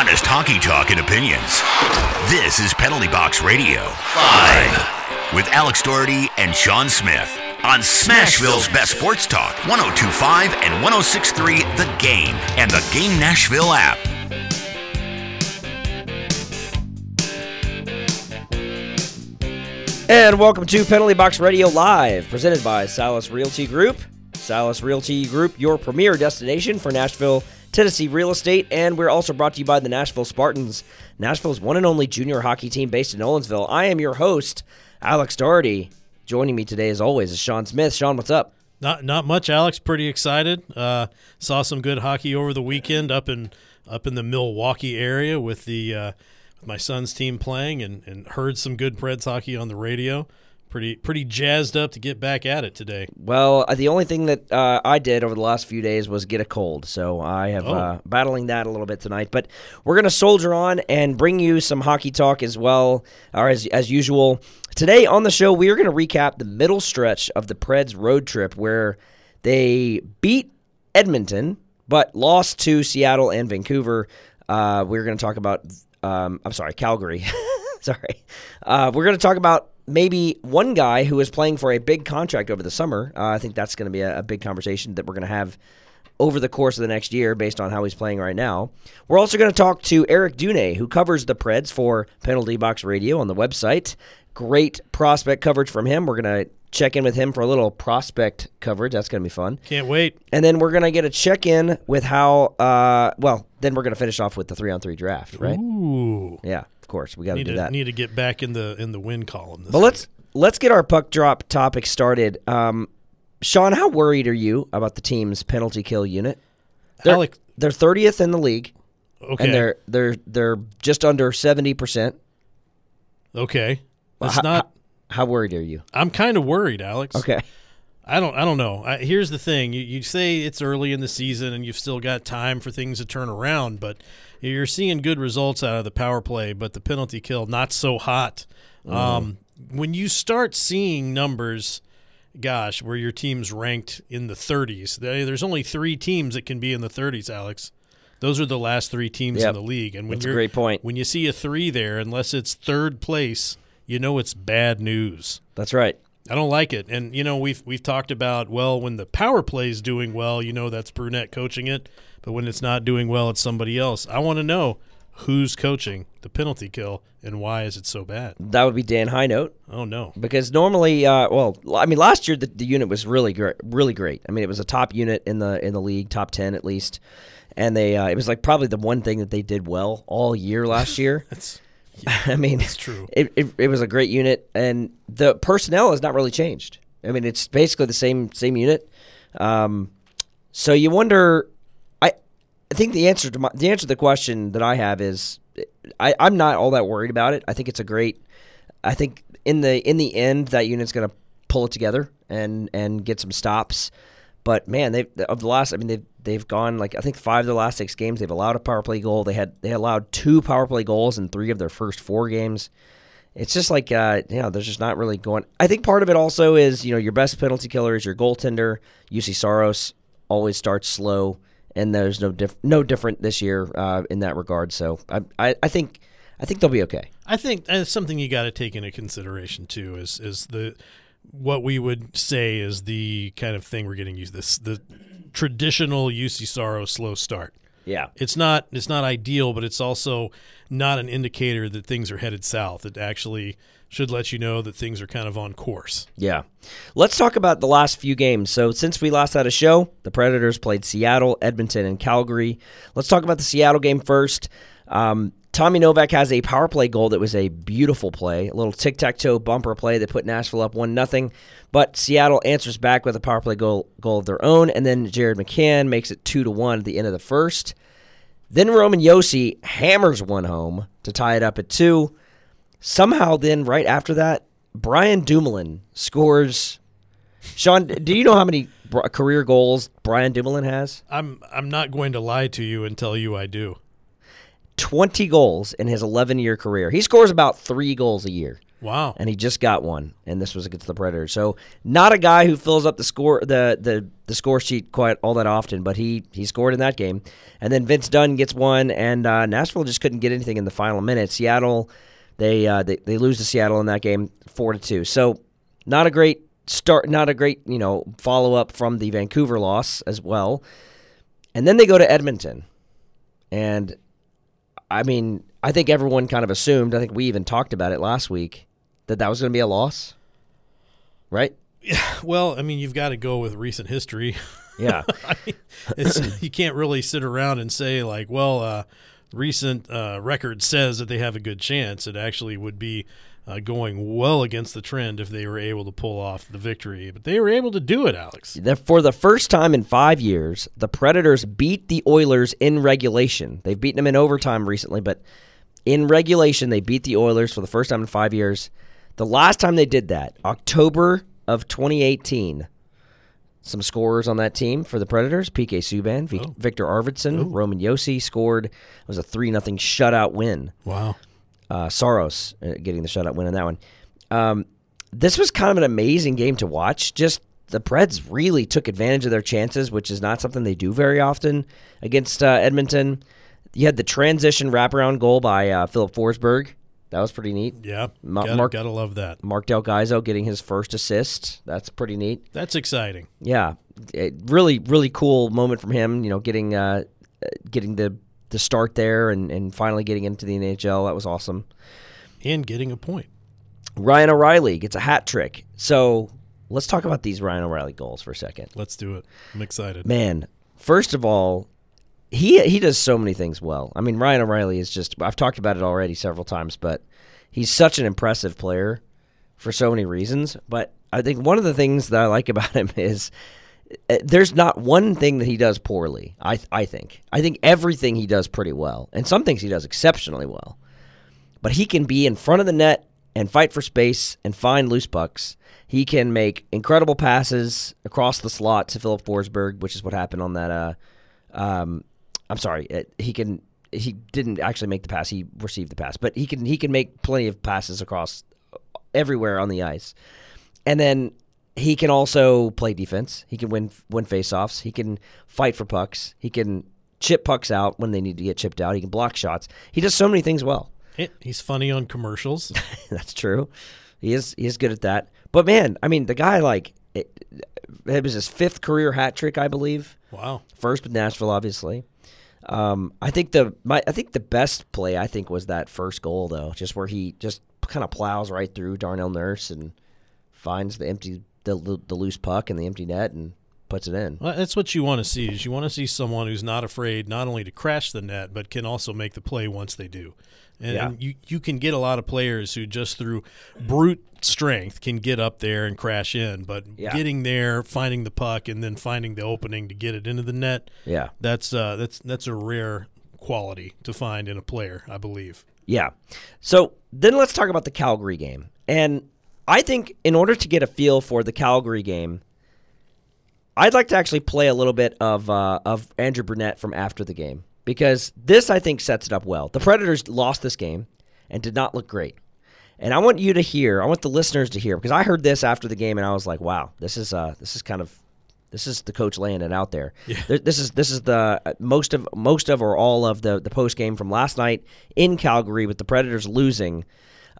honest hockey talk and opinions. This is Penalty Box Radio, live with Alex Doherty and Shaun Smith on Smashville's best sports talk, 1025 and 1063 The Game and the Game Nashville app. And welcome to Penalty Box Radio Live, presented by Silas Realty Group. Silas Realty Group, your premier destination for Nashville, Tennessee real estate. And we're also brought to you by the Nashville Spartans, Nashville's one and only junior hockey team based in Nolensville. I am your host, Alex Doherty. Joining me today, as always, is Shaun Smith. Shaun, what's up? Not not much, Alex. Pretty excited. Uh, saw some good hockey over the weekend up in up in the Milwaukee area with the uh, with my son's team playing, and, and heard some good Preds hockey on the radio. Pretty pretty jazzed up to get back at it today. Well, uh, the only thing that uh, I did over the last few days was get a cold, so I have Oh. uh, battling that a little bit tonight. But we're gonna soldier on and bring you some hockey talk as well, or as as usual. Today on the show, we are gonna recap the middle stretch of the Preds road trip where they beat Edmonton but lost to Seattle and Vancouver. Uh, we're gonna talk about. Um, I'm sorry, Calgary. sorry. Uh, we're gonna talk about maybe one guy who is playing for a big contract over the summer. Uh, I think that's going to be a, a big conversation that we're going to have over the course of the next year based on how he's playing right now. We're also going to talk to Eric Dunay, who covers the Preds for Penalty Box Radio on the website. Great prospect coverage from him. We're going to check in with him for a little prospect coverage. That's going to be fun. Can't wait. And then we're going to get a check in with how, uh, well, then we're going to finish off with the three on three draft, right? Ooh, Yeah, course. We got to need do to that. need to get back in the in the win column. This But let's let's get our puck drop topic started. Um, Shaun, how worried are you about the team's penalty kill unit? They're, Alex. they're 30th in the league, Okay, and they're they're they're just under 70 percent. okay. It's How- not. How worried are you? I'm kind of worried, Alex. Okay, I don't. I don't know. I, here's the thing: you, you say it's early in the season and you've still got time for things to turn around, but you're seeing good results out of the power play, but the penalty kill not so hot. Um, when you start seeing numbers, gosh, where your team's ranked in the 30s, there- there's only three teams that can be in the 30s, Alex. Those are the last three teams Yep. in the league, and when That's a great point. when you see a three there, unless it's third place, you know it's bad news. that's right. I don't like it. And you know, we've we've talked about well, when the power play is doing well, you know that's Brunette coaching it, but when it's not doing well, it's somebody else. I want to know who's coaching the penalty kill and why is it so bad? That would be Dan Hinote Oh no. because normally, uh, well, I mean, last year the, the unit was really great, really great. I mean, it was a top unit in the in the league, top 10 at least, and they uh, it was like probably the one thing that they did well all year last year. That's I mean, it's true. It, it, it was a great unit, and the personnel has not really changed. I mean, it's basically the same same unit. Um, so you wonder. I I think the answer to my, the answer to the question that I have is I, I'm not all that worried about it. I think it's a great. I think in the in the end that unit's going to pull it together and and get some stops. But man, they of the last. I mean, they've they've gone like I think five of the last six games. They've allowed a power play goal. They had they allowed two power play goals in three of their first four games. It's just like uh, you know, there's just not really going. I think part of it also is you know your best penalty killer is your goaltender. Juuse Saros always starts slow, and there's no diff- no different this year uh, in that regard. So I, I I think I think they'll be okay. I think something you got to take into consideration too. Is is the what we would say is the kind of thing we're getting used to this the traditional Juuse Saros slow start. Yeah. It's not it's not ideal, but it's also not an indicator that things are headed south. It actually should let you know that things are kind of on course. Yeah. Let's talk about the last few games. So, since we last had a show, the Predators played Seattle, Edmonton, and Calgary. Let's talk about the Seattle game first. Um, Tommy Novak has a power play goal that was a beautiful play, a little tic tac toe bumper play that put Nashville up 1 0. But Seattle answers back with a power play goal, goal of their own, and then Jared McCann makes it 2 to 1 at the end of the first. Then Roman Josi hammers one home to tie it up at two. Somehow, then right after that, Brian Dumoulin scores. Shaun, do you know how many career goals Brian Dumoulin has? I'm I'm not going to lie to you and tell you I do. 20 goals in his 11 year career. He scores about three goals a year. Wow. and he just got one, and this was against the Predators. So not a guy who fills up the score the the the score sheet quite all that often, but he he scored in that game. And then Vince Dunn gets one, and uh, Nashville just couldn't get anything in the final minute. Seattle, they uh, they they lose to Seattle in that game four to two. So not a great start, not a great you know follow up from the Vancouver loss as well. And then they go to Edmonton, and I mean, I think everyone kind of assumed. I think we even talked about it last week that that was going to be a loss, right? Yeah. Well, I mean, you've got to go with recent history. Yeah, I mean, it's, you can't really sit around and say like, well, uh, recent uh, record says that they have a good chance. It actually would be uh, going well against the trend if they were able to pull off the victory. But they were able to do it, Alex. For the first time in five years, the Predators beat the Oilers in regulation. They've beaten them in overtime recently, but in regulation, they beat the Oilers for the first time in five years. The last time they did that, October of 2018. Some scorers on that team for the Predators: PK Subban, Vic- Oh. Viktor Arvidsson, Roman Josi scored. It was a three nothing shutout win. Wow. Uh, Saros uh, getting the shutout win in that one. Um, this was kind of an amazing game to watch. Just the Preds really took advantage of their chances, which is not something they do very often against uh, Edmonton. You had the transition wraparound goal by uh, Filip Forsberg. That was pretty neat. Yeah. Ma- gotta, Mark- gotta love that. Mark Del Gaizo getting his first assist. That's pretty neat. That's exciting. Yeah, it, really, really cool moment from him. You know, getting uh, getting the the start there and, and finally getting into the NHL. That was awesome. And getting a point. Ryan O'Reilly gets a hat trick. So let's talk about these Ryan O'Reilly goals for a second. Let's do it. I'm excited. Man, first of all, he he does so many things well. I mean, Ryan O'Reilly is just I've talked about it already several times, but he's such an impressive player for so many reasons. But I think one of the things that I like about him is there's not one thing that he does poorly. I I think I think everything he does pretty well, and some things he does exceptionally well. But he can be in front of the net and fight for space and find loose pucks. He can make incredible passes across the slot to Filip Forsberg, which is what happened on that. Uh, um, I'm sorry, it, he can. He didn't actually make the pass. He received the pass, but he can. He can make plenty of passes across everywhere on the ice, and then he can also play defense. He can win win faceoffs. He can fight for pucks. He can chip pucks out when they need to get chipped out. He can block shots. He does so many things well. He's funny on commercials. That's true. He is he is good at that. But man, I mean, the guy like it, it was his fifth career hat trick, I believe. wow. First with Nashville, obviously. Um, I think the my I think the best play I think was that first goal though, just where he just kind of plows right through Darnell Nurse and finds the empty the the loose puck in the empty net and puts it in. Well, that's what you want to see. Is you want to see someone who's not afraid not only to crash the net, but can also make the play once they do. And, Yeah. and you you can get a lot of players who just through brute strength can get up there and crash in, but Yeah. getting there, finding the puck, and then finding the opening to get it into the net. Yeah. That's uh, that's that's a rare quality to find in a player, I believe. Yeah. So then let's talk about the Calgary game. And I think in order to get a feel for the Calgary game, I'd like to actually play a little bit of uh, of Andrew Brunette from after the game because this I think sets it up well. The Predators lost this game and did not look great. And I want you to hear, I want the listeners to hear because I heard this after the game and I was like, wow, this is uh this is kind of this is the coach laying it out there. There- This is this is the uh, most of most of or all of the the post game from last night in Calgary with the Predators losing.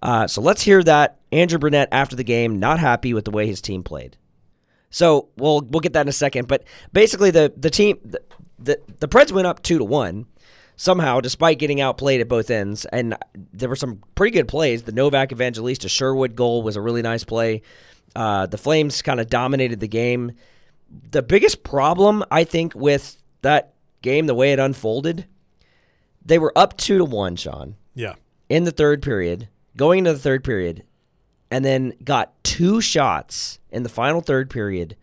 Uh, so let's hear that Andrew Brunette after the game, not happy with the way his team played. So we'll we'll get that in a second. But basically, the the team the the, the Preds went up two to one somehow, despite getting outplayed at both ends. And there were some pretty good plays. The Novak Evangelista Sherwood goal was a really nice play. Uh, the Flames kind of dominated the game. The biggest problem I think with that game, the way it unfolded, they were up two to one, Shaun Yeah. in the third period, going into the third period, and then got two shots in the final third period,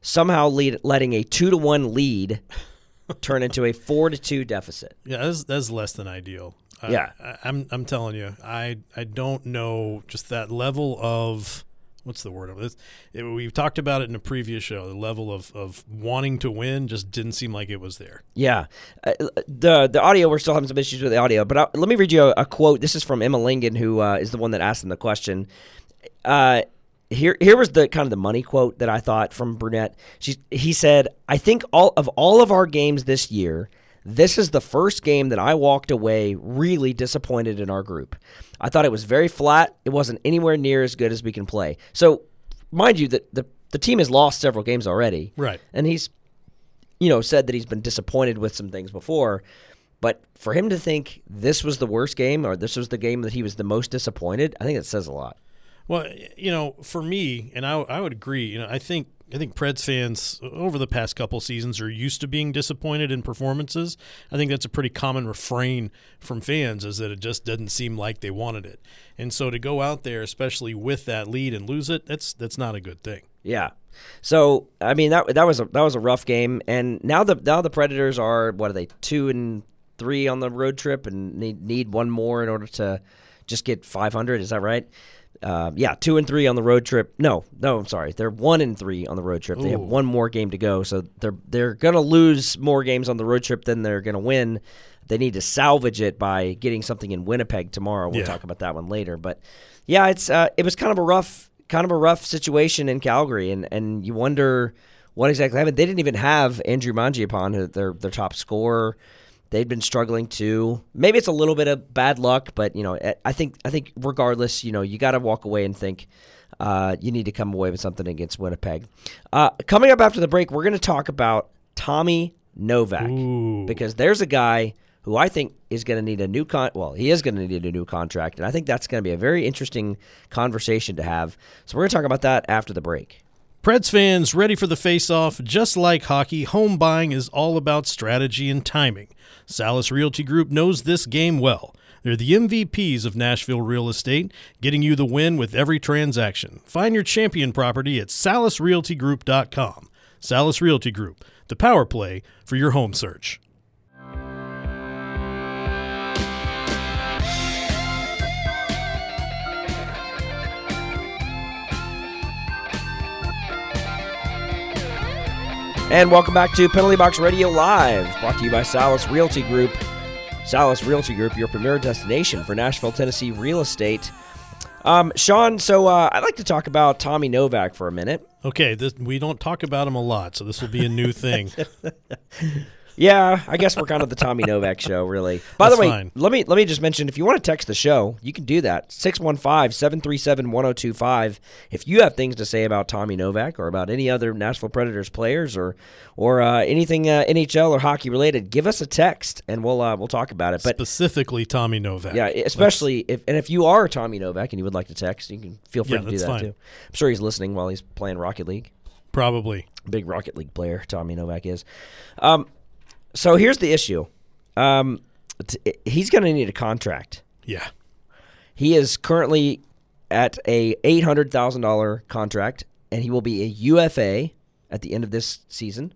somehow lead, letting a two to one lead turn into a four to two deficit. Yeah, that's, that's less than ideal. I- Yeah. I, I'm I'm telling you, I I don't know just that level of what's the word of this? It, we talked about it in a previous show. The level of, of wanting to win just didn't seem like it was there. Yeah, uh, the the audio we're still having some issues with the audio, but I, let me read you a, a, quote. This is from Emma Lingan, who uh, is the one that asked him the question. Uh, here here was the kind of the money quote that I thought from Brunette. She he said, "I think all of all of our games this year." This is the first game that I walked away really disappointed in our group. I thought it was very flat. It wasn't anywhere near as good as we can play. So, mind you, that the the team has lost several games already, right? And he's, you know, said that he's been disappointed with some things before. But for him to think this was the worst game or this was the game that he was the most disappointed, I think it says a lot. Well, you know, for me, and I, I would agree. You know, I think I think Preds fans over the past couple seasons are used to being disappointed in performances. I think that's a pretty common refrain from fans is that it just doesn't seem like they wanted it. And so to go out there, especially with that lead and lose it, that's that's not a good thing. Yeah. So I mean that that was a that was a rough game, and now the now the Predators are what are they two and three on the road trip, and need need one more in order to just get 500. Is that right? uh, yeah, two and three on the road trip. No, no, I'm sorry. They're one and three on the road trip. Ooh. They have one more game to go, so they're they're gonna lose more games on the road trip than they're gonna win. They need to salvage it by getting something in Winnipeg tomorrow. We'll yeah. talk about that one later. But yeah, it's uh, it was kind of a rough kind of a rough situation in Calgary, and and you wonder what exactly happened. They didn't even have Andrew Mangiapane, their their top scorer. They'd been struggling too. Maybe it's a little bit of bad luck, but you know, eh, I think I think regardless, you know, you got to walk away and think uh, you need to come away with something against Winnipeg. Uh, coming up after the break, we're going to talk about Tommy Novak Ooh. because there's a guy who I think is going to need a new con. Well, he is going to need a new contract, and I think that's going to be a very interesting conversation to have. So we're going to talk about that after the break. Preds fans ready for the face-off? Just like hockey, home buying is all about strategy and timing. Salas Realty Group knows this game well. They're the MVPs of Nashville real estate, getting you the win with every transaction. Find your champion property at salasrealtygroup.com. Salas Realty Group, the power play for your home search. And welcome back to Penalty Box Radio Live, brought to you by Salas Realty Group. Salas Realty Group, your premier destination for Nashville, Tennessee real estate. Um, Shaun, so uh, I'd like to talk about Tommy Novak for a minute. Okay, this, we don't talk about him a lot, so this will be a new thing. Yeah, I guess we're kind of the Tommy Novak show, really. By That's the way, fine. let me let me just mention if you want to text the show, you can do that. 615-737-1025. If you have things to say about Tommy Novak or about any other Nashville Predators players or or uh, anything uh, NHL or hockey related, give us a text and we'll uh, we'll talk about it. But Specifically, Tommy Novak. yeah, especially if and if you are Tommy Novak and you would like to text, you can feel free Yeah, to do that fine. too. I'm sure he's listening while he's playing Rocket League Probably. big Rocket League player Tommy Novak is. Um, so here's the issue. Um, t- he's going to need a contract. Yeah. He is currently at a eight hundred thousand dollar contract, and he will be a UFA at the end of this season.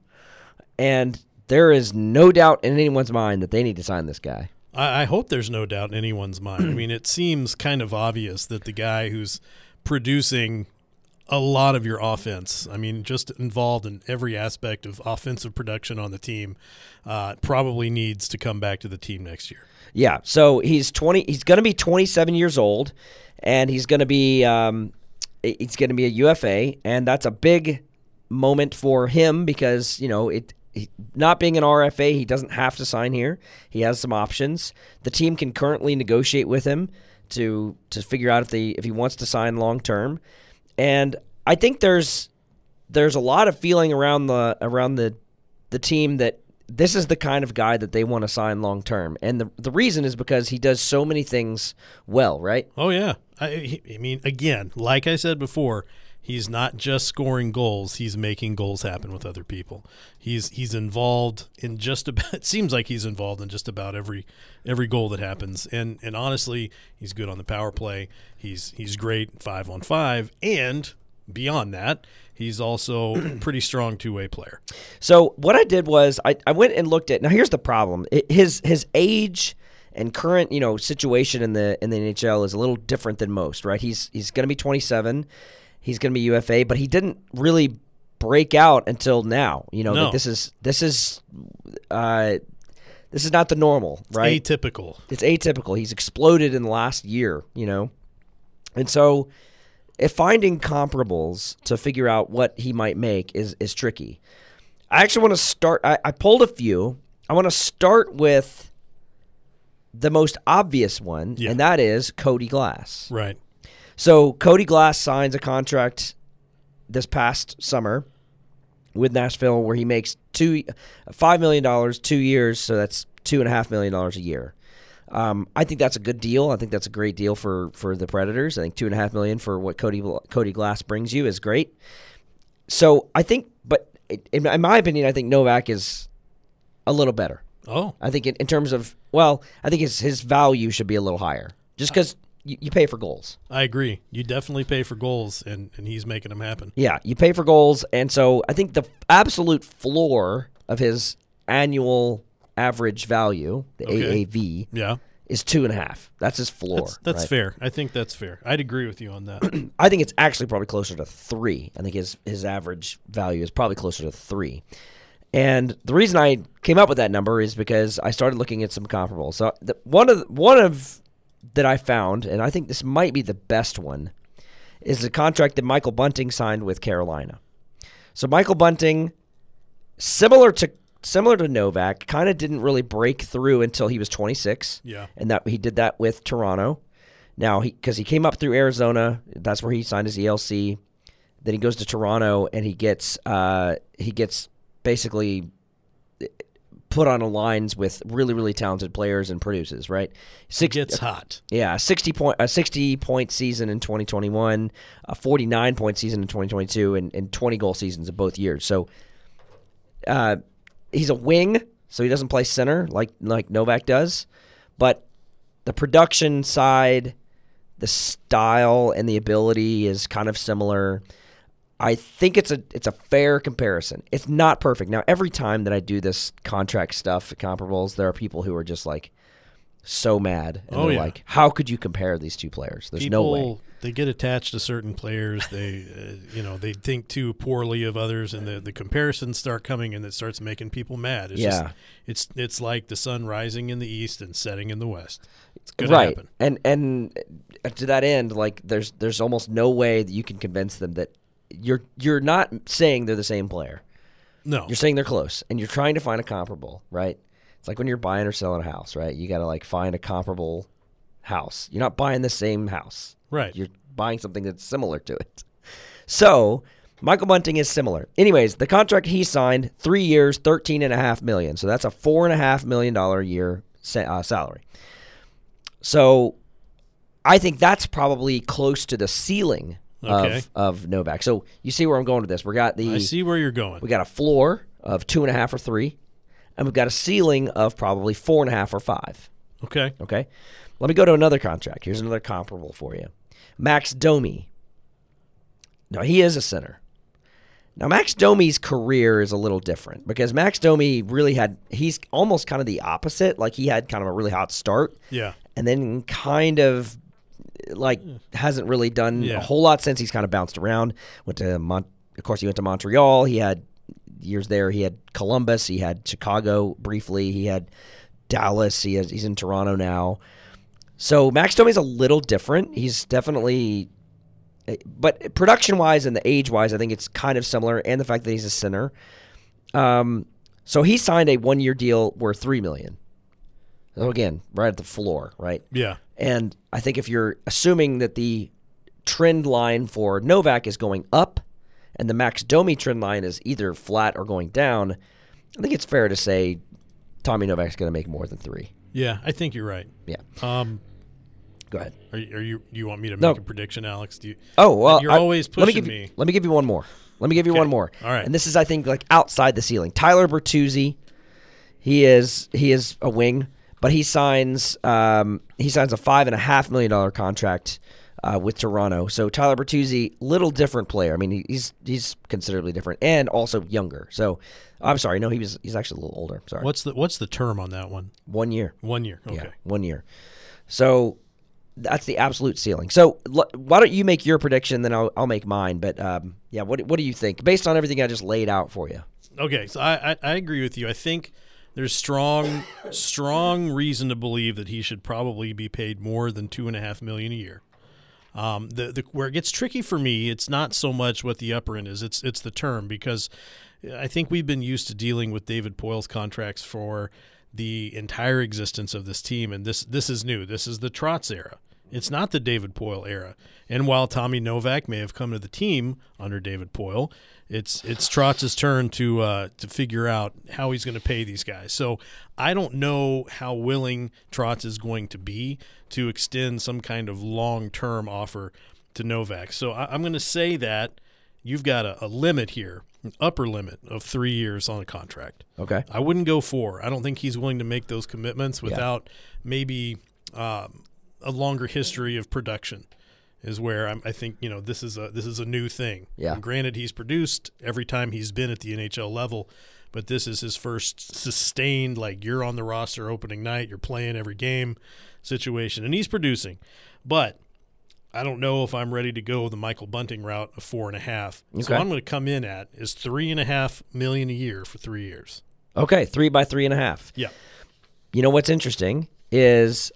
And there is no doubt in anyone's mind that they need to sign this guy. I, I hope there's no doubt in anyone's mind. I mean, it seems kind of obvious that the guy who's producing a lot of your offense, I mean, just involved in every aspect of offensive production on the team, uh, probably needs to come back to the team next year. Yeah. So he's twenty. He's going to be twenty seven years old, and he's going to be um, he's going to be a UFA, and that's a big moment for him because you know it. He, not being an RFA, he doesn't have to sign here. He has some options. The team can currently negotiate with him to to figure out if they if he wants to sign long term. And I think there's there's a lot of feeling around the around the the team that this is the kind of guy that they want to sign long term. And the the reason is because he does so many things well, right? Oh yeah, I, I mean, again, like I said before, he's not just scoring goals; he's making goals happen with other people. He's he's involved in just about. It seems like he's involved in just about every every goal that happens. And and honestly, he's good on the power play. He's he's great five on five, and beyond that, he's also a pretty strong two way player. So what I did was I, I went and looked at now here's the problem. His his age and current, you know, situation in the in the NHL is a little different than most, right? He's he's going to be 27. He's going to be UFA, but he didn't really break out until now. You know, No. like this is this is uh, this is not the normal, right? Atypical. it's atypical. He's exploded in the last year, you know, and so if finding comparables to figure out what he might make is is tricky. I actually want to start. I, I pulled a few. I want to start with the most obvious one, Yeah. and that is Cody Glass. Right. So Cody Glass signs a contract this past summer with Nashville where he makes two five million dollars two years, so that's two and a half million dollars a year. Um, I think that's a good deal. I think that's a great deal for for the Predators. I think two and a half million for what Cody Cody Glass brings you is great. So I think, but in, in my opinion, I think Novak is a little better. Oh, I think in, in terms of well, I think his his value should be a little higher, just because you, you pay for goals. I agree. You definitely pay for goals, and, and he's making them happen. Yeah, you pay for goals, and so I think the absolute floor of his annual average value, the Okay. AAV, Yeah, is two and a half. That's his floor. that's, that's right? fair. I think that's fair. I'd agree with you on that. I think it's actually probably closer to three. I think his his average value is probably closer to three. And the reason I came up with that number is because I started looking at some comparables. So the, one of the, one of that I found, and I think this might be the best one, is the contract that Michael Bunting signed with Carolina. So Michael Bunting, similar to similar to Novak, kind of didn't really break through until he was 26 yeah. and that he did that with Toronto. Now, he because he came up through Arizona, that's where he signed his ELC. Then he goes to Toronto and he gets uh, he gets basically put on lines with really really talented players and produces right. It Six, gets hot. yeah, sixty point a sixty point season in twenty twenty one, a forty nine point season in twenty twenty two, and, and twenty goal seasons in both years. So, uh, he's a wing, so he doesn't play center like like Novak does, but the production side, the style and the ability is kind of similar. I think it's a it's a fair comparison. It's not perfect. Now, every time that I do this contract stuff, comparables, there are people who are just like so mad and Oh, they're yeah. like, "How could you compare these two players? There's People, no way." they get attached to certain players. They, uh, you know, they think too poorly of others, and the, the comparisons start coming, and it starts making people mad. It's Yeah. just, it's it's like the sun rising in the east and setting in the west. It's gonna right happen. and and uh, to that end like there's there's almost no way that you can convince them that you're you're not saying they're the same player. No, you're saying they're close and you're trying to find a comparable right? It's like when you're buying or selling a house right? You got to like find a comparable house. You're not buying the same house. Right. you're buying something that's similar to it. So michael bunting is similar. Anyways the contract he signed three years 13 and a half million. So that's a four and a half million dollar a year sa- uh, salary. So I think that's probably close to the ceiling Okay. of, of Novak. So you see where I'm going with this. We got the I see where you're going. we got a floor of two and a half or three, and we've got a ceiling of probably four and a half or five. Okay. Okay. Let me go to another contract. Here's another comparable for you. Max Domi. Now he is a center. Now Max Domi's career is a little different because Max Domi really had he's almost kind of the opposite. Like he had kind of a really hot start Yeah. and then kind of like hasn't really done Yeah. a whole lot since he's kind of bounced around. Went to Mon- of course he went to Montreal. He had years there. He had Columbus. He had Chicago briefly. He had Dallas. He has, he's in Toronto now. So Max Domi's a little different. He's definitely, but production wise and the age wise, I think it's kind of similar. And the fact that he's a center. Um, so he signed a one year deal worth three million. So again, right at the floor, right? Yeah. And I think if you're assuming that the trend line for Novak is going up and the Max Domi trend line is either flat or going down, I think it's fair to say Tommy Novak's going to make more than three. Yeah. I think you're right. Yeah. Um, Go ahead. are, you- are you? Do you want me to No. make a prediction, Alex? Do you? Oh well, You're I- always let me pushing give me. You, let me give you one more. Let me give you Okay. one more. All right. And this is, I think, like outside the ceiling. Tyler Bertuzzi, he is he is a wing, but he signs um, he signs a five and a half million dollar contract uh, with Toronto. So Tyler Bertuzzi, little different player. I mean, he's he's considerably different and also younger. So I'm sorry, no, he was he's actually a little older. Sorry, What's the What's the term on that one? one year. One year. Okay. Yeah, one year. So that's the absolute ceiling. So l- why don't you make your prediction, then I'll, I'll make mine. But um, yeah, what what do you think based on everything I just laid out for you? Okay, so I, I, I agree with you. I think there's strong strong reason to believe that he should probably be paid more than two and a half million a year. Um, the, the where it gets tricky for me, it's not so much what the upper end is; it's it's the term because I think we've been used to dealing with David Poile's contracts for the entire existence of this team, and this this is new. This is the Trotz era. It's not the David Poile era. And while Tommy Novak may have come to the team under David Poile, it's it's Trotz's turn to uh, to figure out how he's going to pay these guys. So I don't know how willing Trotz is going to be to extend some kind of long term offer to Novak. So I, am going to say that you've got a, a limit here, an upper limit of three years on a contract. Okay. I wouldn't go four. I don't think he's willing to make those commitments without maybe um, a longer history of production. Is where I'm, I think you know this is a this is a new thing. Yeah. And granted, he's produced every time he's been at the NHL level, but this is his first sustained like you're on the roster opening night, you're playing every game situation, and he's producing. But I don't know if I'm ready to go the Michael Bunting route of four and a half. So Okay. what I'm going to come in at is three and a half million a year for three years. Okay, three by three and a half. Yeah. You know what's interesting is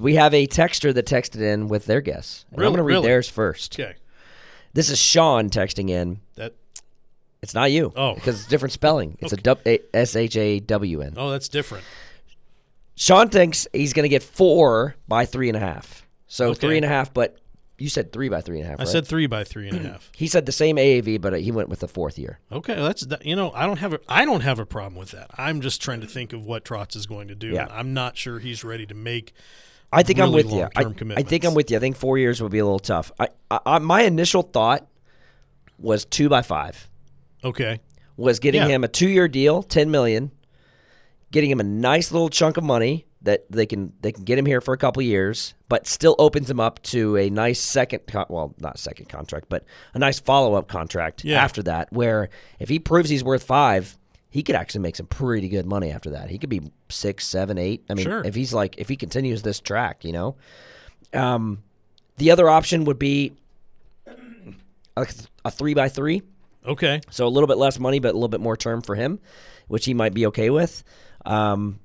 we have a texter that texted in with their guess. And I'm going to read Really? theirs first. Okay. This is Shawn texting in. That. It's not you. Oh. because it's different spelling. It's a dub- a S H A W N. Oh, that's different. Shawn thinks he's going to get four by three and a half. So Okay. three and a half, but you said three by three and a half. I right? said three by three and a half. he said the same AAV, but uh, he went with the fourth year. Okay, that's that, you know I don't have a I don't have a problem with that. I'm just trying to think of what Trotz is going to do. Yeah. I'm not sure he's ready to make. I think I'm with you. I, I think. I'm with you. I think four years would be a little tough. I, I, I my initial thought was two by five. Okay, Was getting Yeah. him a two year deal, ten million, getting him a nice little chunk of money that they can they can get him here for a couple years, but still opens him up to a nice second con- well not second contract, but a nice follow up contract Yeah. after that. Where if he proves he's worth five, he could actually make some pretty good money after that. He could be six, seven, eight. I mean, Sure. if he's like if he continues this track, you know. Um, the other option would be a, a three by three. okay, So a little bit less money, but a little bit more term for him, which he might be okay with. Um,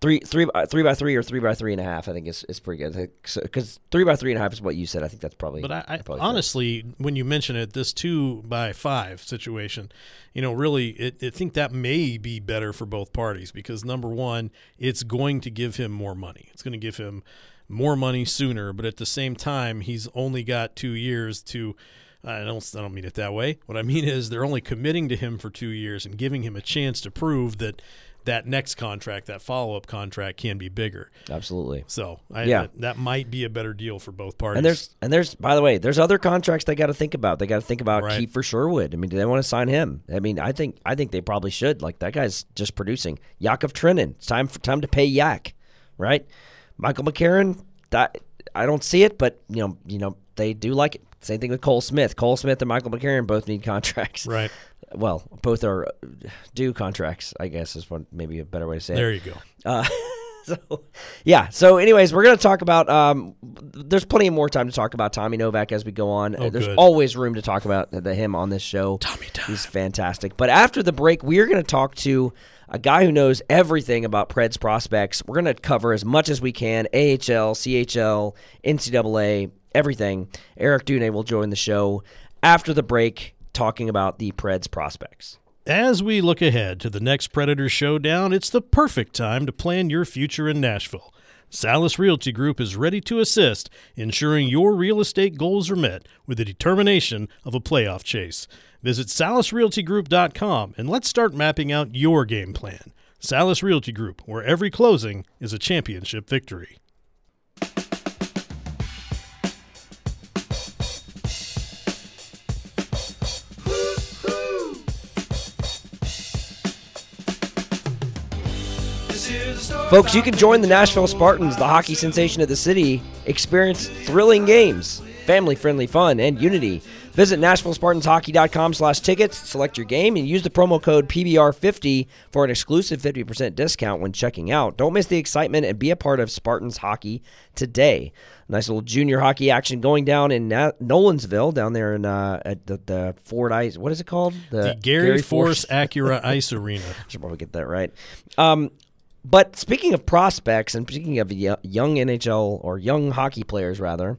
three, three, uh, three by three or three by three and a half, I think is, is pretty good. Because three by three and a half is what you said. I think that's probably. but I, I probably fair. honestly, when you mention it, this two by five situation, you know, really, it, I think that may be better for both parties because number one, it's going to give him more money. It's going to give him more money sooner, but at the same time, he's only got two years to. I don't. I don't mean it that way. What I mean is they're only committing to him for two years and giving him a chance to prove that that next contract, that follow up contract, can be bigger. absolutely. So I, Yeah. that, that might be a better deal for both parties. And there's and there's by the way, there's other contracts they got to think about. They got to think about Right. Kiefer Sherwood. I mean, do they want to sign him? I mean, I think I think they probably should. Like that guy's just producing. Yakov Trenin. It's time for time to pay Yak, right? Michael McCarron. That I don't see it, but you know, you know, they do like it. Same thing with Cole Smith. Cole Smith and Michael McCarron both need contracts. right. Well, both are uh, due contracts. I guess is one maybe a better way to say it. There you go. Uh, so, yeah. So, anyways, we're going to talk about. Um, there's plenty of more time to talk about Tommy Novak as we go on. Oh, there's good. always room to talk about the, him on this show. Tommy time. He's fantastic. But after the break, we are going to talk to a guy who knows everything about Preds prospects. We're going to cover as much as we can AHL, CHL, NCAA, everything. Eric Dunay will join the show after the break talking about the Preds prospects. As we look ahead to the next Predator showdown, it's the perfect time to plan your future in Nashville. Salis Realty Group is ready to assist, ensuring your real estate goals are met with the determination of a playoff chase. Visit salisrealtygroup.com and let's start mapping out your game plan. Salis Realty Group, where every closing is a championship victory. Folks, you can join the Nashville Spartans, the hockey sensation of the city, experience thrilling games, family-friendly fun, and unity. Visit NashvilleSpartansHockey.com slash tickets, select your game, and use the promo code PBR50 for an exclusive 50% discount when checking out. Don't miss the excitement and be a part of Spartans hockey today. Nice little junior hockey action going down in Na- Nolensville, down there in uh, at the, the Ford Ice. What is it called? The, Gary, Force Acura Ice Arena. I Should probably get that right. Um, but speaking of prospects and speaking of young NHL or young hockey players, rather,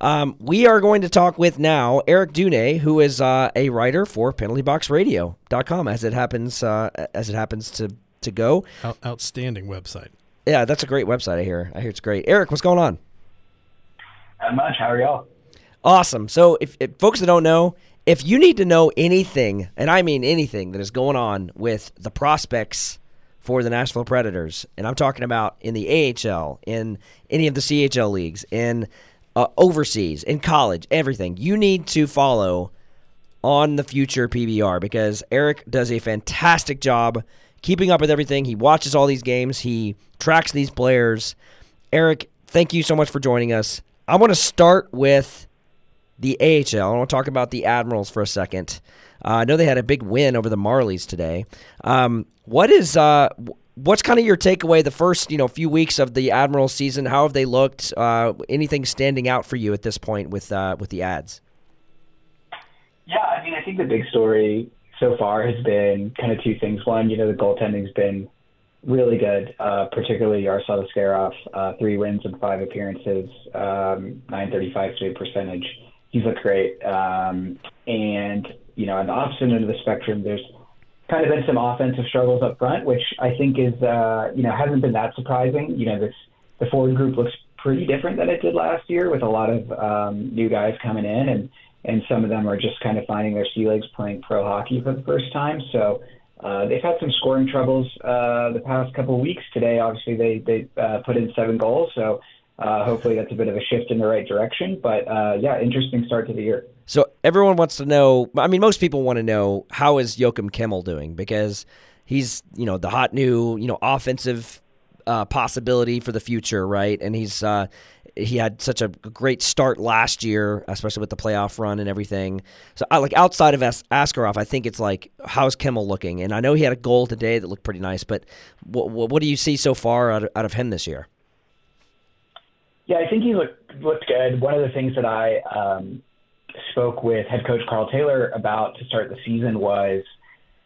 um, we are going to talk with now Eric Dunay, who is uh, a writer for PenaltyBoxRadio.com, as it happens uh, as it happens to to go. Out- outstanding website. Yeah, that's a great website. I hear. I hear it's great. Eric, what's going on? Not much. How are y'all? Awesome. So, if, if folks that don't know, if you need to know anything, and I mean anything that is going on with the prospects for the Nashville Predators, and I'm talking about in the AHL, in any of the CHL leagues, in uh, overseas, in college, everything, you need to follow on the future PBR because Eric does a fantastic job keeping up with everything. He watches all these games, he tracks these players. Eric, thank you so much for joining us. I want to start with the AHL. I want to talk about the Admirals for a second. Uh, I know they had a big win over the Marlies today. Um, what is uh, what's kind of your takeaway the first you know few weeks of the Admirals season? How have they looked? Uh, anything standing out for you at this point with uh, with the ads? Yeah, I mean, I think the big story so far has been kind of two things. One, you know, the goaltending's been really good, uh, particularly Yaroslav Askarov, uh, three wins and five appearances, um, 935 save percentage. He's looked great. Um, and, you know, on the opposite end of the spectrum, there's kind of been some offensive struggles up front, which I think is, uh, you know, hasn't been that surprising. You know, this the forward group looks pretty different than it did last year with a lot of um, new guys coming in and, and some of them are just kind of finding their sea legs playing pro hockey for the first time. So, uh, they've had some scoring troubles uh, the past couple of weeks. Today, obviously, they they uh, put in seven goals, so uh, hopefully that's a bit of a shift in the right direction. But uh, yeah, interesting start to the year. So everyone wants to know. I mean, most people want to know how is Joakim Kemell doing because he's you know the hot new you know offensive uh, possibility for the future, right? And he's uh, he had such a great start last year, especially with the playoff run and everything. So, I, like outside of As- Askarov, I think it's like how's Kemell looking? And I know he had a goal today that looked pretty nice, but what, what do you see so far out of, out of him this year? Yeah, I think he looked looked good. One of the things that I um, spoke with head coach Karl Taylor about to start the season was,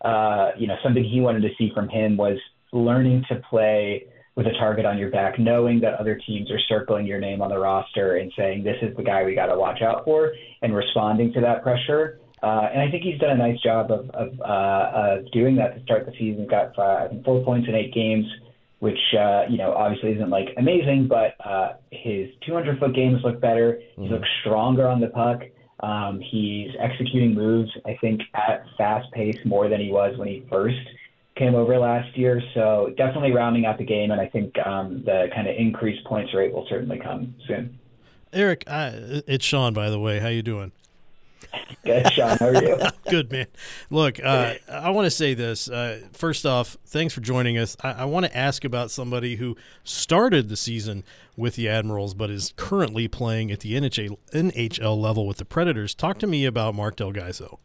uh, you know, something he wanted to see from him was learning to play with a target on your back, knowing that other teams are circling your name on the roster and saying this is the guy we got to watch out for, and responding to that pressure. Uh, and I think he's done a nice job of, of, uh, of doing that to start the season. Got uh, I think four points in eight games, which uh, you know obviously isn't like amazing, but uh, his 200 foot games look better. Mm-hmm. He looks stronger on the puck. Um, he's executing moves, I think, at fast pace more than he was when he first came over last year. So definitely rounding out the game, and I think um, the kind of increased points rate will certainly come soon. Eric, it's Shaun, by the way. How you doing? Good, Shaun. How are you? Good, man. Look, uh, I want to say this. Uh, first off, thanks for joining us. I, I want to ask about somebody who started the season with the Admirals, but is currently playing at the NHL, NHL level with the Predators. Talk to me about Mark Del Gaizo.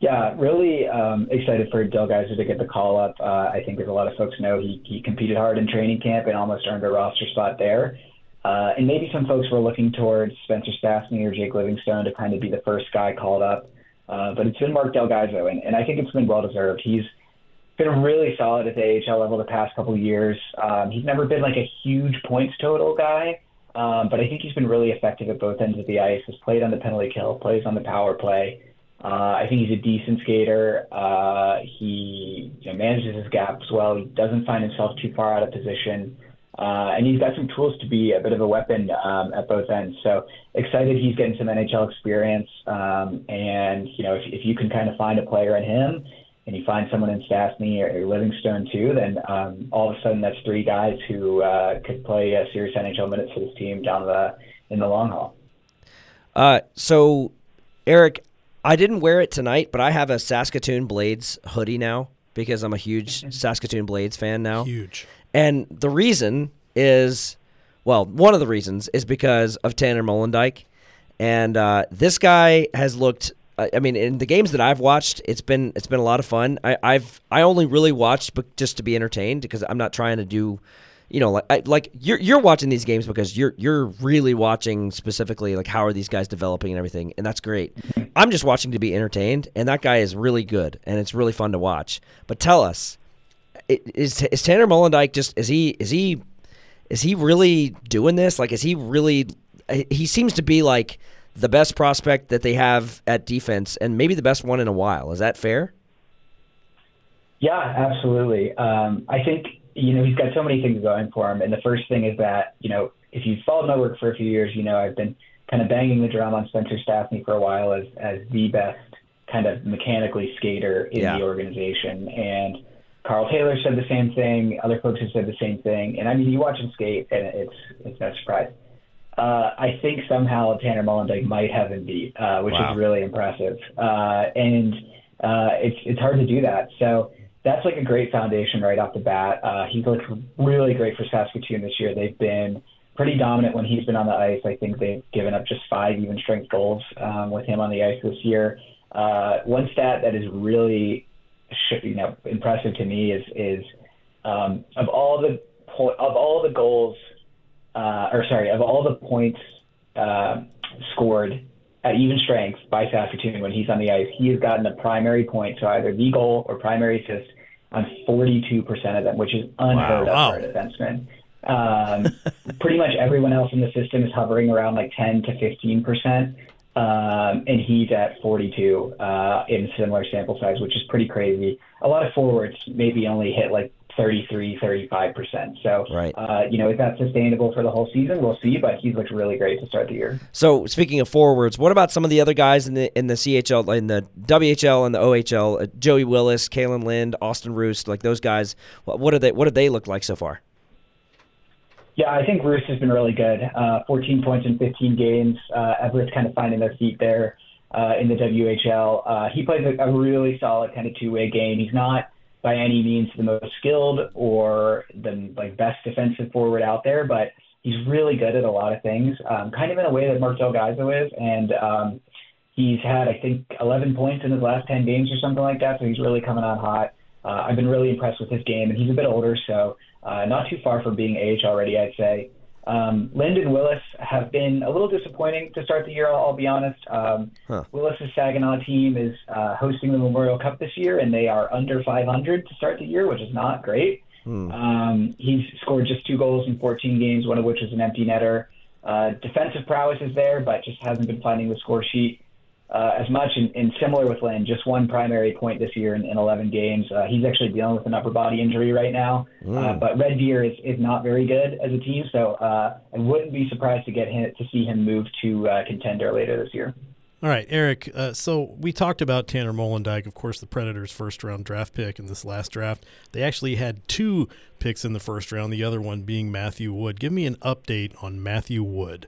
Yeah, really um, excited for Del Gaizo to get the call up. Uh, I think, as a lot of folks know, he, he competed hard in training camp and almost earned a roster spot there. Uh, and maybe some folks were looking towards Spencer Stastny or Jake Livingstone to kind of be the first guy called up. Uh, but it's been Mark Del Gaizo, and, and I think it's been well deserved. He's been really solid at the AHL level the past couple years. Um, he's never been like a huge points total guy, um, but I think he's been really effective at both ends of the ice. Has played on the penalty kill, plays on the power play. Uh, I think he's a decent skater. Uh, he you know, manages his gaps well. He doesn't find himself too far out of position. Uh, and he's got some tools to be a bit of a weapon um, at both ends. So excited he's getting some NHL experience. Um, and, you know, if, if you can kind of find a player in him and you find someone in Stastny or, or Livingstone too, then um, all of a sudden that's three guys who uh, could play a serious NHL minutes for this team down the in the long haul. Uh, so, Eric, I didn't wear it tonight, but I have a Saskatoon Blades hoodie now because I'm a huge Saskatoon Blades fan now. Huge. And the reason is well, one of the reasons is because of Tanner Molendyk, and uh, this guy has looked. I mean, in the games that I've watched, it's been it's been a lot of fun. I, I've I only really watched but just to be entertained because I'm not trying to do you know, like I, like you're you're watching these games because you're you're really watching specifically like how are these guys developing and everything, and that's great. I'm just watching to be entertained, and that guy is really good, and it's really fun to watch. But tell us, is is Tanner Molendyk just is he is he is he really doing this? Like, is he really? He seems to be like the best prospect that they have at defense, and maybe the best one in a while. Is that fair? Yeah, absolutely. Um, I think you know, he's got so many things going for him. And the first thing is that, you know, if you've followed my work for a few years, you know, I've been kind of banging the drum on Spencer Stastny for a while as, as the best kind of mechanically skater in yeah. the organization. And Karl Taylor said the same thing. Other folks have said the same thing. And I mean, you watch him skate, and it's it's no surprise. Uh, I think somehow Tanner Molendyk might have him beat, uh, which wow. is really impressive. Uh, and uh, it's it's hard to do that. So that's like a great foundation right off the bat. Uh, he's looked really great for Saskatoon this year. They've been pretty dominant when he's been on the ice. I think they've given up just five even strength goals um, with him on the ice this year. Uh, one stat that is really you know impressive to me is is um, of all the po- of all the goals uh, or sorry of all the points uh, scored at even strength by Saskatoon when he's on the ice, he has gotten a primary point, so either the goal or primary assist on 42% of them, which is unheard wow. of for a defenseman. Um, pretty much everyone else in the system is hovering around like 10 to 15%. Um, and he's at 42 uh, in similar sample size, which is pretty crazy. A lot of forwards maybe only hit like 33, 35%. So, right. Uh, you know, is that sustainable for the whole season? We'll see, but he's looked really great to start the year. So, speaking of forwards, what about some of the other guys in the in the CHL, in the WHL and the OHL? Uh, Joey Willis, Kalen Lind, Austin Roost, like those guys. What, what, are they? What do they look like so far? Yeah, I think Roost has been really good. Uh, 14 points in 15 games. Uh, Everett's kind of finding their feet there uh, in the WHL. Uh, he plays a, a really solid kind of two-way game. He's not by any means the most skilled or the like best defensive forward out there, but he's really good at a lot of things, um, kind of in a way that Mark Delgado is. And um, he's had, I think, 11 points in his last 10 games or something like that. So he's really coming on hot. Uh, I've been really impressed with his game, and he's a bit older, so uh, not too far from being age already, I'd say. Um, Lind and Willis have been a little disappointing to start the year. I'll, I'll be honest. Um, huh. Willis's Saginaw team is uh, hosting the Memorial Cup this year, and they are under 500 to start the year, which is not great. Hmm. Um, he's scored just two goals in 14 games, one of which was an empty netter. Uh, defensive prowess is there, but just hasn't been finding the score sheet uh, as much. And, and similar with Lind, just one primary point this year in, in 11 games. Uh, he's actually dealing with an upper body injury right now. Mm. Uh, but Red Deer is, is not very good as a team, so uh, I wouldn't be surprised to get him to see him move to uh, contender later this year. All right, Eric. Uh, so we talked about Tanner Molendyk, of course, the Predators' first round draft pick in this last draft. They actually had two picks in the first round, the other one being Matthew Wood. Give me an update on Matthew Wood.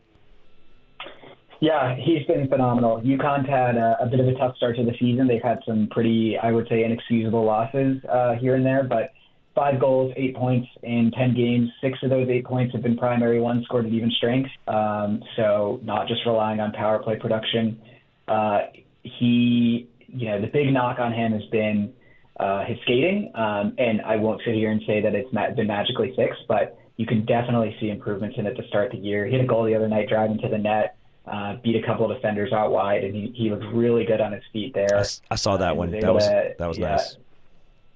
Yeah, he's been phenomenal. UConn's had a, a bit of a tough start to the season. They've had some pretty, I would say, inexcusable losses uh, here and there, but five goals, eight points in 10 games. Six of those eight points have been primary ones scored at even strength. Um, so not just relying on power play production. Uh, he, you know, the big knock on him has been uh, his skating. Um, and I won't sit here and say that it's ma- been magically fixed, but you can definitely see improvements in it to start the year. He hit a goal the other night driving to the net uh, beat a couple of defenders out wide, and he, he looked really good on his feet there. I, I saw that uh, one. That was to, that was yeah, nice.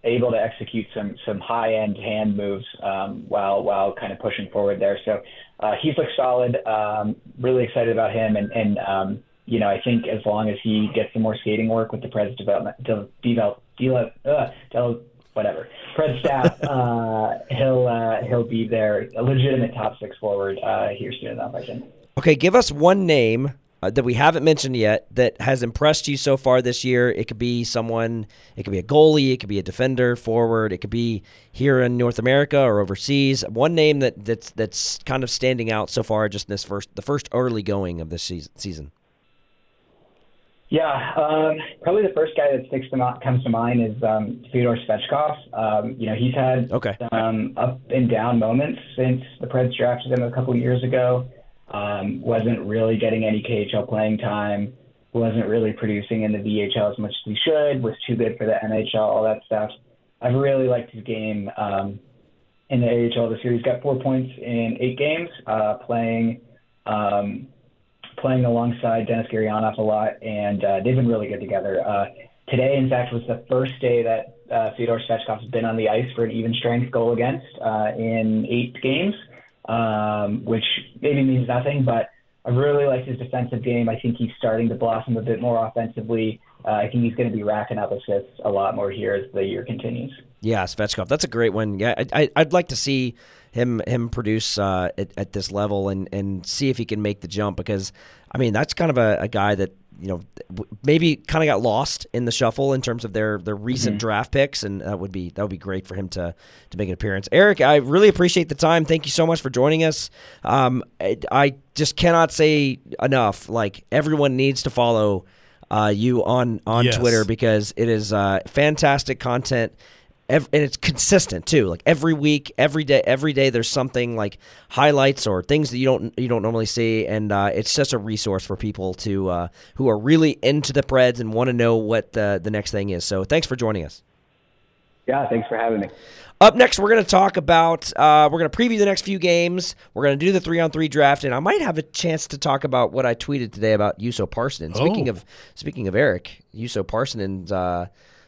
Able to execute some some high end hand moves um, while while kind of pushing forward there. So uh, he's looked solid. Um, really excited about him, and and um, you know I think as long as he gets some more skating work with the Preds development, de, develop, develop, uh, del, whatever Pred staff, uh, he'll uh, he'll be there, a legitimate top six forward uh, here soon enough. I think. Okay, give us one name uh, that we haven't mentioned yet that has impressed you so far this year. It could be someone, it could be a goalie, it could be a defender, forward, it could be here in North America or overseas. One name that that's that's kind of standing out so far, just this first the first early going of this season. Yeah, um, probably the first guy that sticks to comes to mind is um, Fyodor Svechkov. Um, you know, he's had okay. um, up and down moments since the Preds drafted him a couple years ago. Um, wasn't really getting any KHL playing time. Wasn't really producing in the VHL as much as he should. Was too good for the MHL. All that stuff. I've really liked his game um, in the AHL this year. He's got four points in eight games, uh, playing. Um, playing alongside Denis Gurianov a lot, and uh, they've been really good together. Uh, today, in fact, was the first day that uh, Fyodor Svechkov has been on the ice for an even strength goal against uh, in eight games, um, which maybe means nothing, but I really like his defensive game. I think he's starting to blossom a bit more offensively. Uh, I think he's going to be racking up assists a lot more here as the year continues. Yeah, Svechkov, that's a great one. Yeah, I, would like to see him him produce uh, at, at, this level and, and see if he can make the jump because I mean that's kind of a, a guy that you know maybe kind of got lost in the shuffle in terms of their their recent mm-hmm. draft picks and that would be that would be great for him to to make an appearance. Eric, I really appreciate the time. Thank you so much for joining us. Um, I, I, just cannot say enough. Like everyone needs to follow uh, you on on yes. Twitter because it is uh, fantastic content Every, and it's consistent too. Like every week, every day, every day, there's something like highlights or things that you don't you don't normally see, and uh, it's just a resource for people to uh, who are really into the Preds and want to know what the the next thing is. So thanks for joining us. Yeah, thanks for having me. Up next, we're going to talk about uh, we're going to preview the next few games. We're going to do the three on three draft, and I might have a chance to talk about what I tweeted today about Juuso Parssinen. Speaking oh. of speaking of Eric, Juuso Parssinen's uh,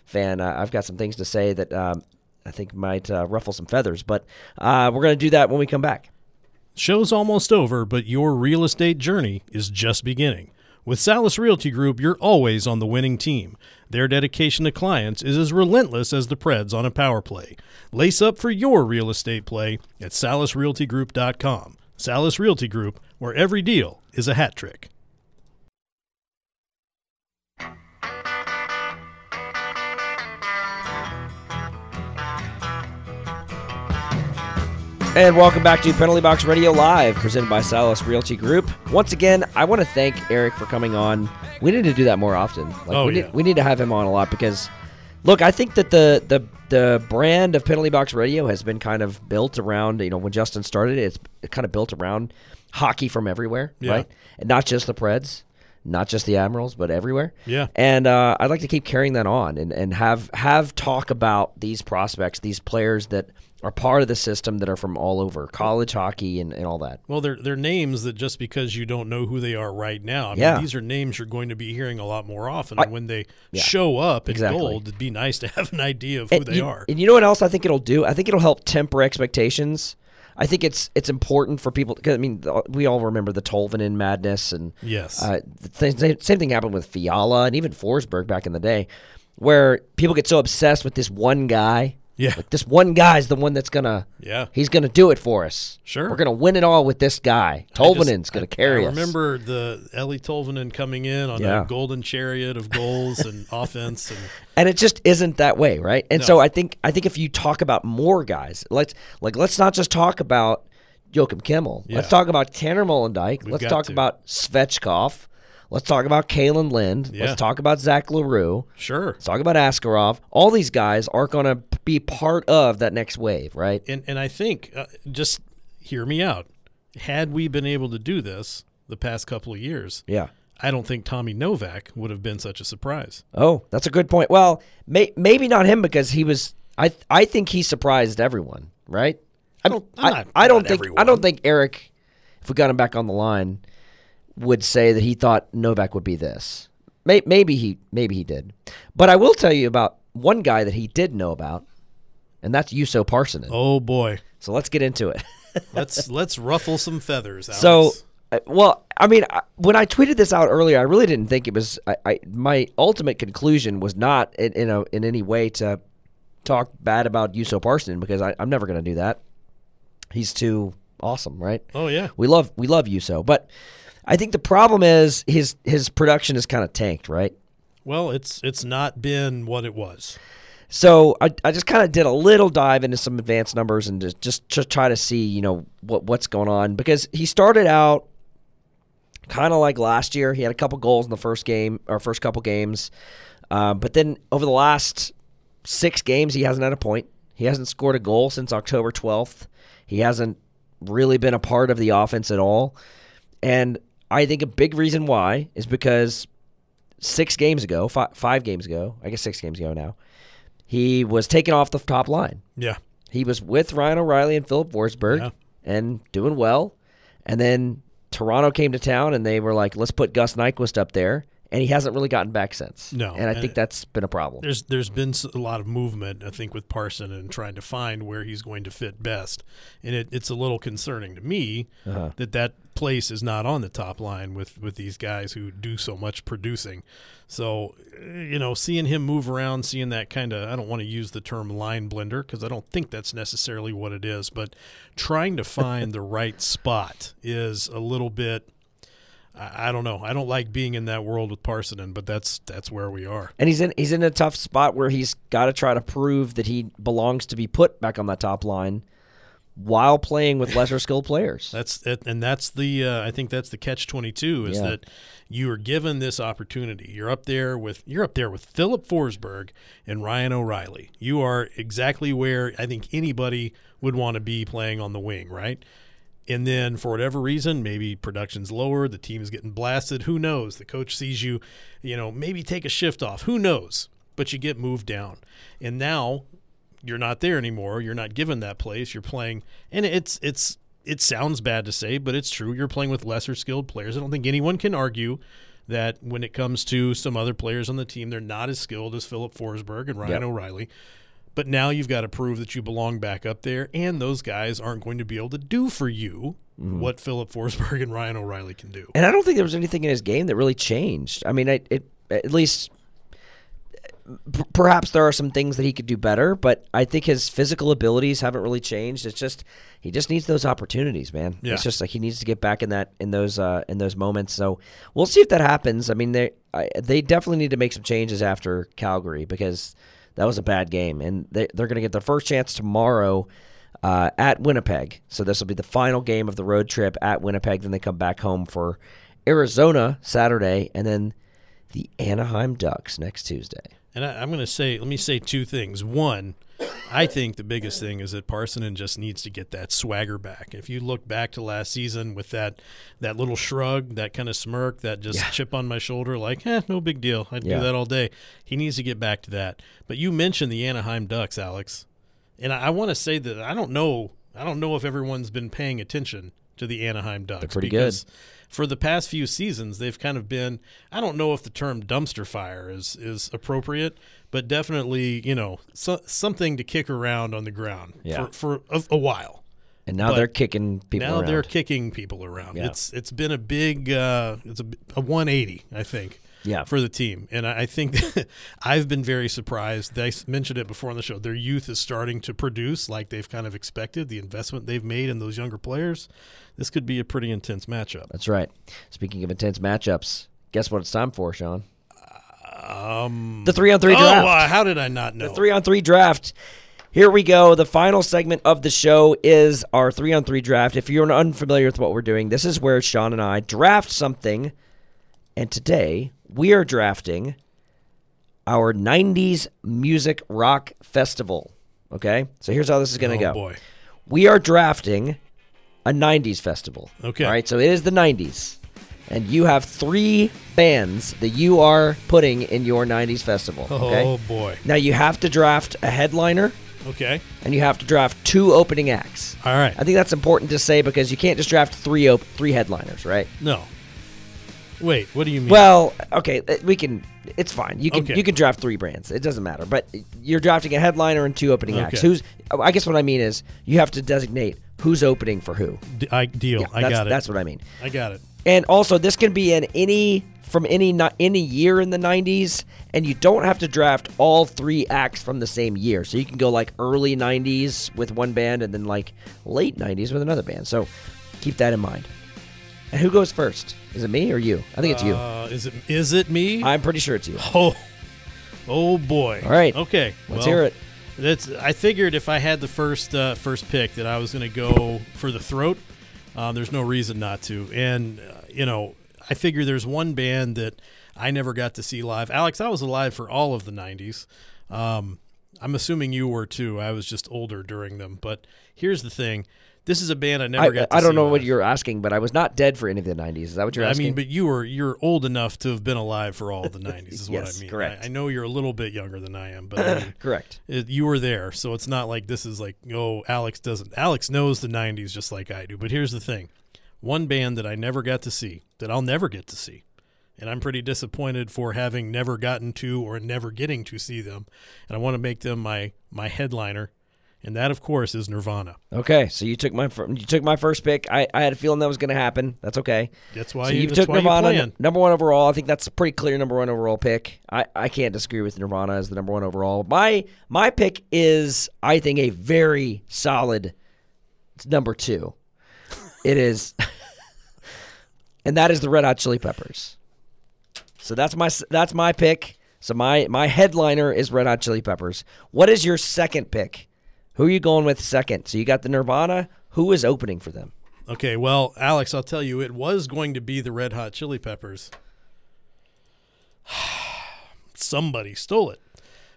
fan, uh, I've got some things to say that um, I think might uh, ruffle some feathers. But uh, we're going to do that when we come back. Show's almost over, but your real estate journey is just beginning. With Salis Realty Group, you're always on the winning team. Their dedication to clients is as relentless as the Preds on a power play. Lace up for your real estate play at salisrealtygroup.com. Salis Realty Group, where every deal is a hat trick. And welcome back to Penalty Box Radio Live, presented by Salis Realty Group. Once again, I want to thank Eric for coming on. We need to do that more often. Like, oh, we, yeah. need, we need to have him on a lot because, look, I think that the, the the brand of Penalty Box Radio has been kind of built around, you know, when Justin started, it's kind of built around hockey from everywhere, yeah. right? And not just the Preds, not just the Admirals, but everywhere. Yeah. And uh, I'd like to keep carrying that on and, and have have talk about these prospects, these players that – are part of the system that are from all over college hockey and, and all that. Well, they're they're names that just because you don't know who they are right now, I yeah. mean, these are names you're going to be hearing a lot more often. I, and when they yeah, show up in exactly. gold, it'd be nice to have an idea of who and they you, are. And you know what else I think it'll do? I think it'll help temper expectations. I think it's it's important for people because I mean we all remember the Tolvanen madness and yes, uh, the same thing happened with Fiala and even Forsberg back in the day, where people get so obsessed with this one guy yeah. Like this one guy's the one that's gonna Yeah. He's gonna do it for us. Sure. We're gonna win it all with this guy. Tolvanen's gonna carry I us. remember the Eeli Tolvanen coming in on Yeah. a golden chariot of goals and offense and And it just isn't that way, right? And so I think I think if you talk about more guys, let's like let's not just talk about Joakim Kemell. Let's Yeah. talk about Tanner Molendyk. We've let's got talk to. about Svechkov. Let's talk about Kalen Lind. Yeah. Let's talk about Zach L'Heureux. sure. Let's talk about Askarov. All these guys are going to be part of that next wave, right? And and I think uh, just hear me out. Had we been able to do this the past couple of years, Yeah. I don't think Tommy Novak would have been such a surprise. Oh, that's a good point. Well, may, maybe not him because he was. I I think he surprised everyone, right? I don't- I'm not- I don't not think. I don't think Eric, if we got him back on the line, would say that he thought Novak would be this. May, maybe he maybe he did, but I will tell you about one guy that he did know about, and that's Juuso Parssinen. Oh boy, So let's get into it. let's let's ruffle some feathers. Alex. So, uh, well, I mean, when I tweeted this out earlier, I really didn't think it was. I, I my ultimate conclusion was not in in, a, in any way to talk bad about Juuso Parson because I, I'm never going to do that. He's too awesome, right? oh yeah, We love we love Juuso, but I think the problem is his his production is kind of tanked, right? well it's it's not been what it was. So I, I just kind of did a little dive into some advanced numbers and just, just to try to see, you know, what what's going on because he started out kind of like last year. He had a couple goals in the first game or first couple games, uh, but then over the last six games, he hasn't had a point. He hasn't scored a goal since October 12th. He hasn't really been a part of the offense at all. And I think a big reason why is because six games ago, five, five games ago, I guess six games ago now, he was taken off the top line. Yeah. He was with Ryan O'Reilly and Filip Forsberg Yeah. and doing well. And then Toronto came to town and they were like, let's put Gus Nyquist up there. And he hasn't really gotten back since. No, And I and think that's been a problem. There's there's been a lot of movement, I think, with Parson and trying to find where he's going to fit best, and it, it's a little concerning to me Uh-huh. that that place is not on the top line with with these guys who do so much producing. So, eh, you know, seeing him move around, seeing that kind of I don't want to use the term line blender because I don't think that's necessarily what it is, but trying to find the right spot is a little bit. I I don't know. I don't like being in that world with Parssinen, but that's that's where we are. And he's in he's in a tough spot where he's got to try to prove that he belongs to be put back on that top line while playing with lesser skilled players. That's it, and that's the uh, I think that's the catch twenty two is Yeah. that you are given this opportunity. You're up there with you're up there with Filip Forsberg and Ryan O'Reilly. You are exactly where I think anybody would want to be playing on the wing, right? And then for whatever reason, maybe production's lower, the team is getting blasted. Who knows? The coach sees you, you know, maybe take a shift off. Who knows? But you get moved down, and now you're not there anymore. You're not given that place. You're playing, and it's it's it sounds bad to say, but it's true. You're playing with lesser skilled players. I don't think anyone can argue that when it comes to some other players on the team, they're not as skilled as Filip Forsberg and Ryan Yep. O'Reilly. But now you've got to prove that you belong back up there, and those guys aren't going to be able to do for you Mm-hmm. what Filip Forsberg and Ryan O'Reilly can do. And I don't think there was anything in his game that really changed. I mean, I, it at least p- perhaps there are some things that he could do better, but I think his physical abilities haven't really changed. It's just he just needs those opportunities, man. Yeah. It's just like he needs to get back in that in those uh, in those moments. So we'll see if that happens. I mean, they I, they definitely need to make some changes after Calgary because that was a bad game, and they, they're going to get their first chance tomorrow. Uh, at Winnipeg. So this will be the final game of the road trip at Winnipeg. Then they come back home for Arizona Saturday, and then the Anaheim Ducks next Tuesday. And I, I'm going to say, let me say two things. One, I think the biggest thing is that Parssinen just needs to get that swagger back. If you look back to last season with that that little shrug, that kind of smirk, that just Yeah. chip on my shoulder, like, eh, no big deal. I'd Yeah. do that all day. He needs to get back to that. But you mentioned the Anaheim Ducks, Alex, and I, I want to say that I don't know. I don't know if everyone's been paying attention to the Anaheim Ducks. They're pretty good. For the past few seasons, they've kind of been. I don't know if the term dumpster fire is is appropriate, but definitely, you know, so, something to kick around on the ground Yeah. for, for a, a while. And now But they're kicking people now around. they're kicking people around. Yeah. It's it's been a big uh, it's a, a 180, I think. Yeah. For the team, and I I think I've been very surprised. I mentioned it before on the show. Their youth is starting to produce like they've kind of expected. The investment they've made in those younger players, this could be a pretty intense matchup. That's right. Speaking of intense matchups, guess what it's time for, Shaun? Um, The three on three draft. uh, how did I not know? The three on three draft. Here we go. The final segment of the show is our three on three draft. If you're unfamiliar with what we're doing, this is where Shaun and I draft something. And today we are drafting our 90s Music Rock Festival. Okay? So here's how this is going to oh go. boy. We are drafting a 90s festival. Okay. All right, so it is the 90s. And you have three bands that you are putting in your 90s festival. Oh, okay? Oh boy. Now you have to draft a headliner Okay. and you have to draft two opening acts. All right. I think that's important to say because you can't just draft three op- three headliners, right? No. Wait. What do you mean? Well, okay, uh, we can. It's fine. You can Okay. you can draft three brands. It doesn't matter. But you're drafting a headliner and two opening acts. Who's? I guess what I mean is you have to designate who's opening for who. D- I deal. I that's, got it. That's what I mean. I got it. And also, this can be in any from any ni- any year in the '90s, and you don't have to draft all three acts from the same year. So you can go like early '90s with one band, and then like late '90s with another band. So keep that in mind. And who goes first? Is it me or you? I think it's you. Uh, is it is it me? I'm pretty sure it's you. oh, oh boy. All right. Okay. Let's well, hear it. That's. I figured if I had the first uh, first pick that I was going to go for the throat. Um, there's no reason not to, and uh, you know, I figure there's one band that I never got to see live. Alex, I was alive for all of the '90s. Um, I'm assuming you were too. I was just older during them. But here's the thing: this is a band I never I, got. To I don't know live. what you're asking, but I was not dead for any of the '90s. Is that what you're I asking? I mean, but you were you're old enough to have been alive for all the '90s. Is what I mean. correct. I, I know you're a little bit younger than I am, but I mean, correct. it, you were there, so it's not like this is like oh Alex doesn't. Alex knows the '90s just like I do. But here's the thing: one band that I never got to see, that I'll never get to see, and I'm pretty disappointed for having never gotten to or never getting to see them, and I want to make them my my headliner, and that of course is Nirvana. Okay, so you took my fir- you took my first pick. I, I had a feeling that was going to happen. That's okay. That's why so you, you took you Nirvana n- number one overall. I think that's a pretty clear number one overall pick. I, I can't disagree with Nirvana as the number one overall. My my pick is I think a very solid number two. It is, and that is the Red Hot Chili Peppers. So that's my that's my pick. So my my headliner is Red Hot Chili Peppers. What is your second pick? Who are you going with second? So you got the Nirvana. Who is opening for them? Okay, well, Alex, I'll tell you, it was going to be the Red Hot Chili Peppers. Somebody stole it.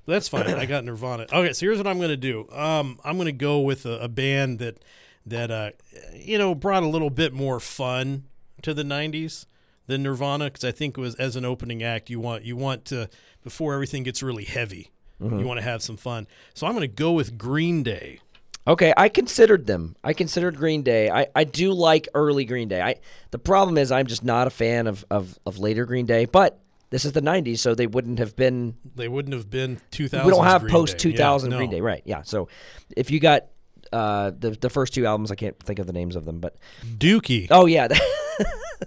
But that's fine. I got Nirvana. Okay, so here's what I'm going to do. Um, I'm going to go with a, a band that that uh, you know brought a little bit more fun to the '90s than Nirvana, because I think it was as an opening act, you want you want to before everything gets really heavy, you want to have some fun. So I'm going to go with Green Day. Okay, I considered them. I considered Green Day. I, I do like early Green Day. I the problem is I'm just not a fan of, of, of later Green Day, but this is the 90s, so they wouldn't have been They wouldn't have been 2000. we don't have post 2000 Yeah, Green. Day, right? Yeah. So if you got uh, the the first two albums, I can't think of the names of them, but Dookie. oh yeah,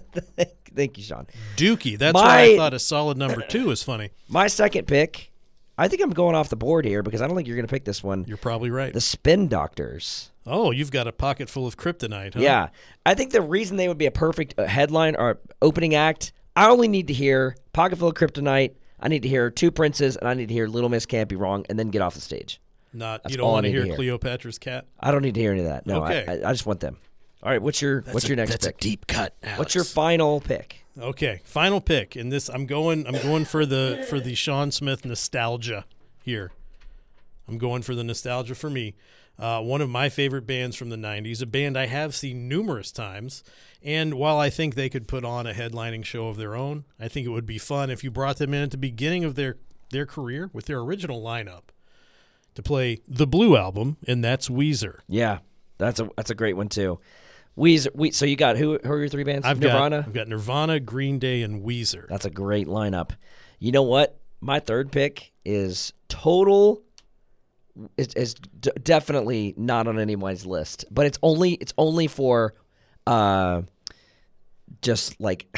thank you, Shaun. Dookie. That's My- why I thought a solid number two is funny. My second pick, I think I'm going off the board here because I don't think you're going to pick this one. You're probably right. The Spin Doctors. oh, you've got a pocket full of kryptonite, huh? Yeah, I think the reason they would be a perfect uh, headline or opening act, I only need to hear "Pocket Full of Kryptonite." I need to hear Two Princes, and I need to hear "Little Miss Can't Be Wrong," and then get off the stage. Not That's you don't want to hear hear. Cleopatra's cat. I don't need to hear any of that. No, I- Okay. I, I just want them. All right, what's your what's your next That's pick? deep cut. What's your final pick? Okay, final pick. And this, I'm going. I'm going for the for the Shaun Smith nostalgia here. I'm going for the nostalgia for me. Uh, one of my favorite bands from the '90s, a band I have seen numerous times. And while I think they could put on a headlining show of their own, I think it would be fun if you brought them in at the beginning of their their career with their original lineup to play the Blue album, and that's Weezer. Yeah, that's a that's a great one too. Weezer. We, so you got who? Who are your three bands? I've Nirvana. got I've got Nirvana, Green Day, and Weezer. That's a great lineup. You know what? My third pick is total. Is, is d- definitely not on anyone's list, but it's only it's only for, uh, just like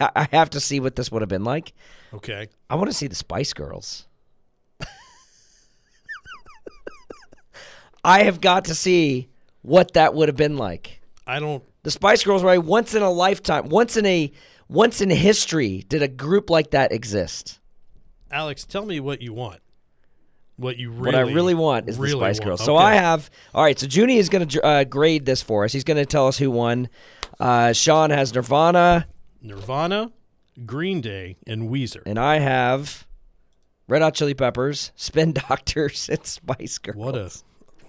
I have to see what this would have been like. Okay. I want to see the Spice Girls. I have got to see what that would have been like. I don't The Spice Girls were a once in a lifetime, once in a once in history did a group like that exist. Alex, tell me what you want. What you really what I really want is really the Spice. Girls. So Okay. I have all right. So Junie is going to uh, grade this for us. He's going to tell us who won. Uh, Shaun has Nirvana, Nirvana, Green Day, and Weezer. and I have Red Hot Chili Peppers, Spin Doctors, and Spice Girls. What a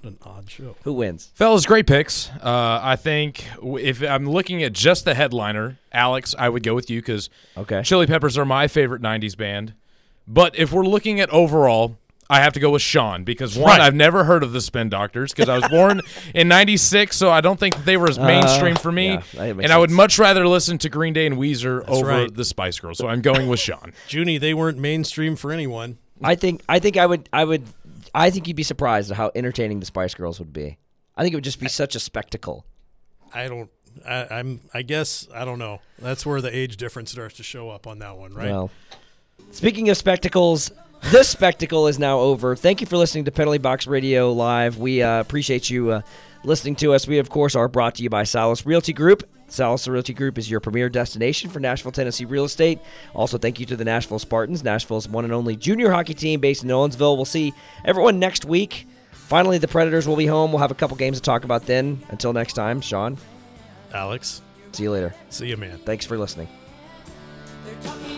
what an odd show. who wins? Fellas, great picks. Uh, I think if I'm looking at just the headliner, Alex, I would go with you because Okay. Chili Peppers are my favorite '90s band. But if we're looking at overall, I have to go with Shaun because one, Right. I've never heard of the Spin Doctors because I was born in '96, so I don't think that they were as mainstream for me. Uh, yeah, that makes and I would much rather listen to Green Day and Weezer over right. the Spice Girls. So I'm going with Shaun. Junie, they weren't mainstream for anyone. I think I think I would I would I think you'd be surprised at how entertaining the Spice Girls would be. I think it would just be such a spectacle. I don't. I, I'm. I guess I don't know. That's where the age difference starts to show up on that one, right? Well, speaking of spectacles, this spectacle is now over. Thank you for listening to Penalty Box Radio Live. We uh, appreciate you uh, listening to us. We, of course, are brought to you by Salis Realty Group. Salis Realty Group is your premier destination for Nashville, Tennessee real estate. Also, thank you to the Nashville Spartans, Nashville's one and only junior hockey team based in Nolensville. We'll see everyone next week. Finally, the Predators will be home. We'll have a couple games to talk about then. Until next time, Shaun, Alex, see you later. see you, man. Thanks for listening. They're talking